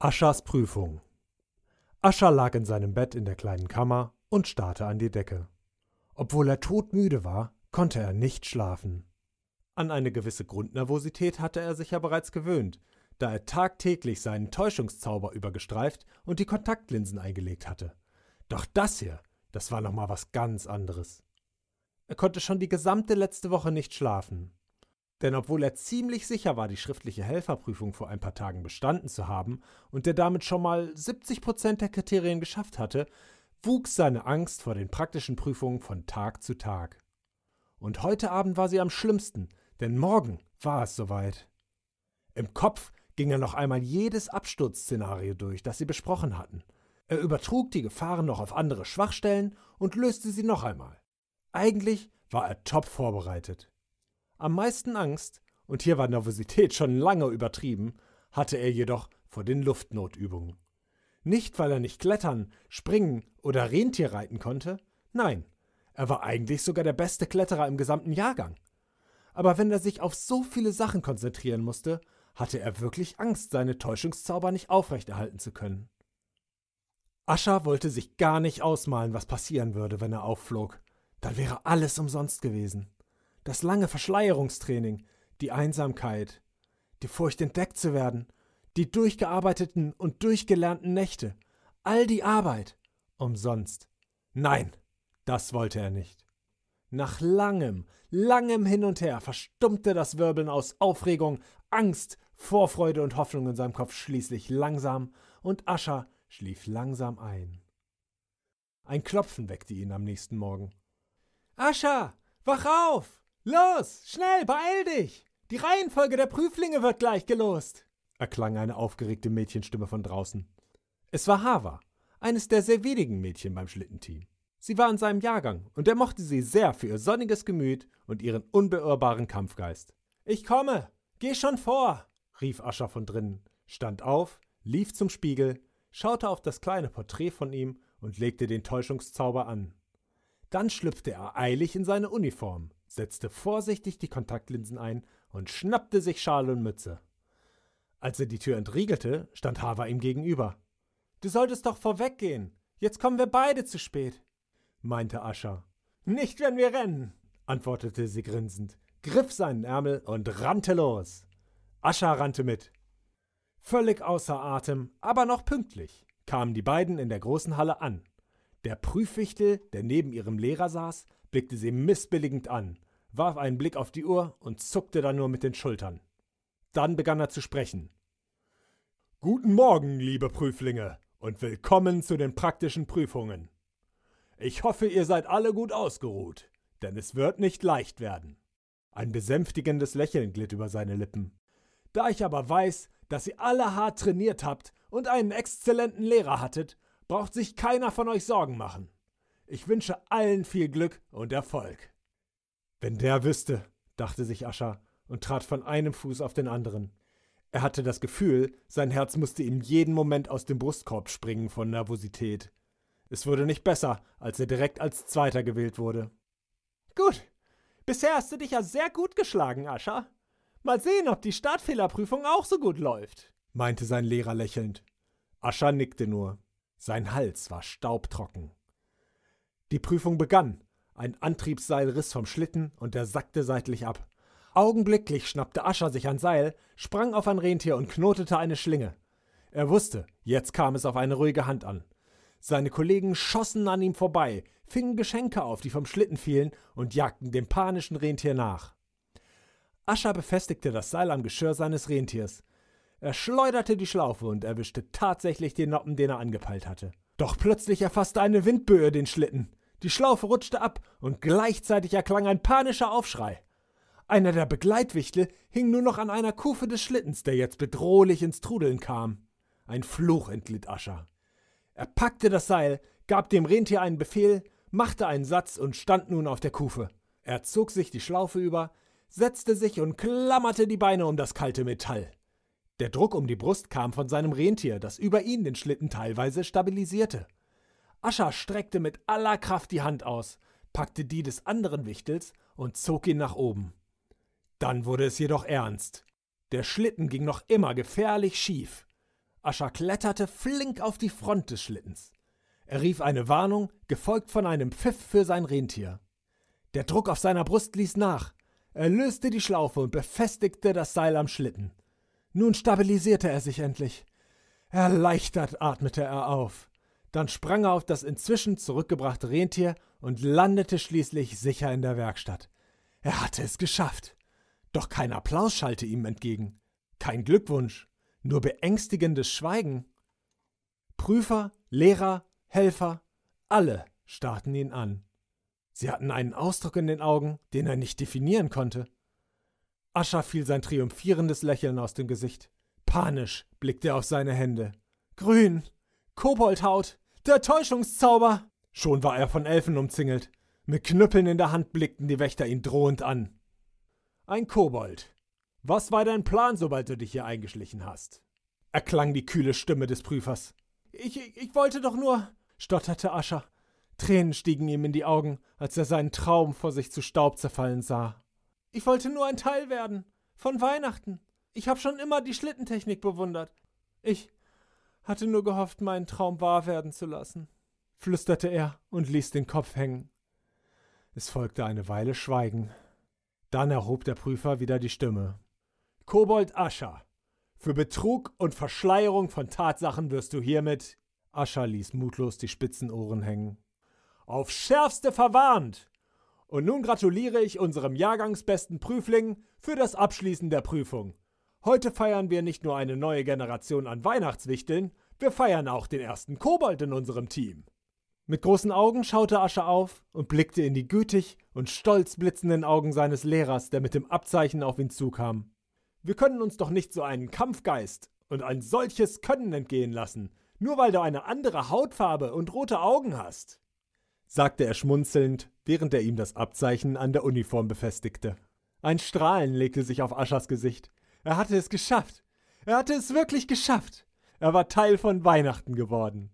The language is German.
Aschers Prüfung Ascher lag in seinem Bett in der kleinen Kammer und starrte an die Decke. Obwohl er todmüde war, konnte er nicht schlafen. An eine gewisse Grundnervosität hatte er sich ja bereits gewöhnt, da er tagtäglich seinen Täuschungszauber übergestreift und die Kontaktlinsen eingelegt hatte. Doch das hier, das war noch mal was ganz anderes. Er konnte schon die gesamte letzte Woche nicht schlafen. Denn obwohl er ziemlich sicher war, die schriftliche Helferprüfung vor ein paar Tagen bestanden zu haben und er damit schon mal 70 Prozent der Kriterien geschafft hatte, wuchs seine Angst vor den praktischen Prüfungen von Tag zu Tag. Und heute Abend war sie am schlimmsten, denn morgen war es soweit. Im Kopf ging er noch einmal jedes Absturzszenario durch, das sie besprochen hatten. Er übertrug die Gefahren noch auf andere Schwachstellen und löste sie noch einmal. Eigentlich war er top vorbereitet. Am meisten Angst, und hier war Nervosität schon lange übertrieben, hatte er jedoch vor den Luftnotübungen. Nicht, weil er nicht klettern, springen oder Rentier reiten konnte, nein, er war eigentlich sogar der beste Kletterer im gesamten Jahrgang. Aber wenn er sich auf so viele Sachen konzentrieren musste, hatte er wirklich Angst, seine Täuschungszauber nicht aufrechterhalten zu können. Ascher wollte sich gar nicht ausmalen, was passieren würde, wenn er aufflog. Dann wäre alles umsonst gewesen das lange Verschleierungstraining, die Einsamkeit, die Furcht entdeckt zu werden, die durchgearbeiteten und durchgelernten Nächte, all die Arbeit, umsonst. Nein, das wollte er nicht. Nach langem, langem Hin und Her verstummte das Wirbeln aus Aufregung, Angst, Vorfreude und Hoffnung in seinem Kopf schließlich langsam, und Ascher schlief langsam ein. Ein Klopfen weckte ihn am nächsten Morgen. Ascher, wach auf! Los, schnell, beeil dich! Die Reihenfolge der Prüflinge wird gleich gelost! erklang eine aufgeregte Mädchenstimme von draußen. Es war Hava, eines der sehr wenigen Mädchen beim Schlittenteam. Sie war in seinem Jahrgang und er mochte sie sehr für ihr sonniges Gemüt und ihren unbeirrbaren Kampfgeist. Ich komme! Geh schon vor! rief Ascher von drinnen, stand auf, lief zum Spiegel, schaute auf das kleine Porträt von ihm und legte den Täuschungszauber an. Dann schlüpfte er eilig in seine Uniform, setzte vorsichtig die Kontaktlinsen ein und schnappte sich Schal und Mütze. Als er die Tür entriegelte, stand Hava ihm gegenüber. Du solltest doch vorweggehen. Jetzt kommen wir beide zu spät, meinte Ascher. Nicht, wenn wir rennen, antwortete sie grinsend, griff seinen Ärmel und rannte los. Ascher rannte mit. Völlig außer Atem, aber noch pünktlich, kamen die beiden in der großen Halle an. Der Prüfwichtel, der neben ihrem Lehrer saß, blickte sie missbilligend an warf einen Blick auf die Uhr und zuckte dann nur mit den Schultern. Dann begann er zu sprechen. Guten Morgen, liebe Prüflinge, und willkommen zu den praktischen Prüfungen. Ich hoffe, ihr seid alle gut ausgeruht, denn es wird nicht leicht werden. Ein besänftigendes Lächeln glitt über seine Lippen. Da ich aber weiß, dass ihr alle hart trainiert habt und einen exzellenten Lehrer hattet, braucht sich keiner von euch Sorgen machen. Ich wünsche allen viel Glück und Erfolg. Wenn der wüsste, dachte sich Ascher und trat von einem Fuß auf den anderen. Er hatte das Gefühl, sein Herz musste ihm jeden Moment aus dem Brustkorb springen von Nervosität. Es wurde nicht besser, als er direkt als Zweiter gewählt wurde. Gut. Bisher hast du dich ja sehr gut geschlagen, Ascher. Mal sehen, ob die Startfehlerprüfung auch so gut läuft, meinte sein Lehrer lächelnd. Ascher nickte nur. Sein Hals war staubtrocken. Die Prüfung begann, ein Antriebsseil riss vom Schlitten und er sackte seitlich ab. Augenblicklich schnappte Ascher sich ein Seil, sprang auf ein Rentier und knotete eine Schlinge. Er wusste, jetzt kam es auf eine ruhige Hand an. Seine Kollegen schossen an ihm vorbei, fingen Geschenke auf, die vom Schlitten fielen, und jagten dem panischen Rentier nach. Ascher befestigte das Seil am Geschirr seines Rentiers. Er schleuderte die Schlaufe und erwischte tatsächlich den Noppen, den er angepeilt hatte. Doch plötzlich erfasste eine Windböe den Schlitten. Die Schlaufe rutschte ab und gleichzeitig erklang ein panischer Aufschrei. Einer der Begleitwichtel hing nur noch an einer Kufe des Schlittens, der jetzt bedrohlich ins Trudeln kam. Ein Fluch entglitt Ascher. Er packte das Seil, gab dem Rentier einen Befehl, machte einen Satz und stand nun auf der Kufe. Er zog sich die Schlaufe über, setzte sich und klammerte die Beine um das kalte Metall. Der Druck um die Brust kam von seinem Rentier, das über ihn den Schlitten teilweise stabilisierte. Ascher streckte mit aller Kraft die Hand aus, packte die des anderen Wichtels und zog ihn nach oben. Dann wurde es jedoch ernst. Der Schlitten ging noch immer gefährlich schief. Ascher kletterte flink auf die Front des Schlittens. Er rief eine Warnung, gefolgt von einem Pfiff für sein Rentier. Der Druck auf seiner Brust ließ nach. Er löste die Schlaufe und befestigte das Seil am Schlitten. Nun stabilisierte er sich endlich. Erleichtert atmete er auf. Dann sprang er auf das inzwischen zurückgebrachte Rentier und landete schließlich sicher in der Werkstatt. Er hatte es geschafft. Doch kein Applaus schallte ihm entgegen. Kein Glückwunsch, nur beängstigendes Schweigen. Prüfer, Lehrer, Helfer, alle starrten ihn an. Sie hatten einen Ausdruck in den Augen, den er nicht definieren konnte. Ascher fiel sein triumphierendes Lächeln aus dem Gesicht. Panisch blickte er auf seine Hände. Grün, Koboldhaut, der Täuschungszauber! Schon war er von Elfen umzingelt. Mit Knüppeln in der Hand blickten die Wächter ihn drohend an. Ein Kobold. Was war dein Plan, sobald du dich hier eingeschlichen hast? erklang die kühle Stimme des Prüfers. Ich, ich, wollte doch nur, stotterte Ascher. Tränen stiegen ihm in die Augen, als er seinen Traum vor sich zu Staub zerfallen sah. Ich wollte nur ein Teil werden. Von Weihnachten. Ich habe schon immer die Schlittentechnik bewundert. Ich, hatte nur gehofft, meinen Traum wahr werden zu lassen, flüsterte er und ließ den Kopf hängen. Es folgte eine Weile Schweigen. Dann erhob der Prüfer wieder die Stimme. Kobold Ascher, für Betrug und Verschleierung von Tatsachen wirst du hiermit. Ascher ließ mutlos die spitzen Ohren hängen. Auf schärfste verwarnt! Und nun gratuliere ich unserem Jahrgangsbesten Prüfling für das Abschließen der Prüfung. Heute feiern wir nicht nur eine neue Generation an Weihnachtswichteln, wir feiern auch den ersten Kobold in unserem Team. Mit großen Augen schaute Asche auf und blickte in die gütig und stolz blitzenden Augen seines Lehrers, der mit dem Abzeichen auf ihn zukam. Wir können uns doch nicht so einen Kampfgeist und ein solches Können entgehen lassen, nur weil du eine andere Hautfarbe und rote Augen hast, sagte er schmunzelnd, während er ihm das Abzeichen an der Uniform befestigte. Ein Strahlen legte sich auf Aschers Gesicht. Er hatte es geschafft. Er hatte es wirklich geschafft. Er war Teil von Weihnachten geworden.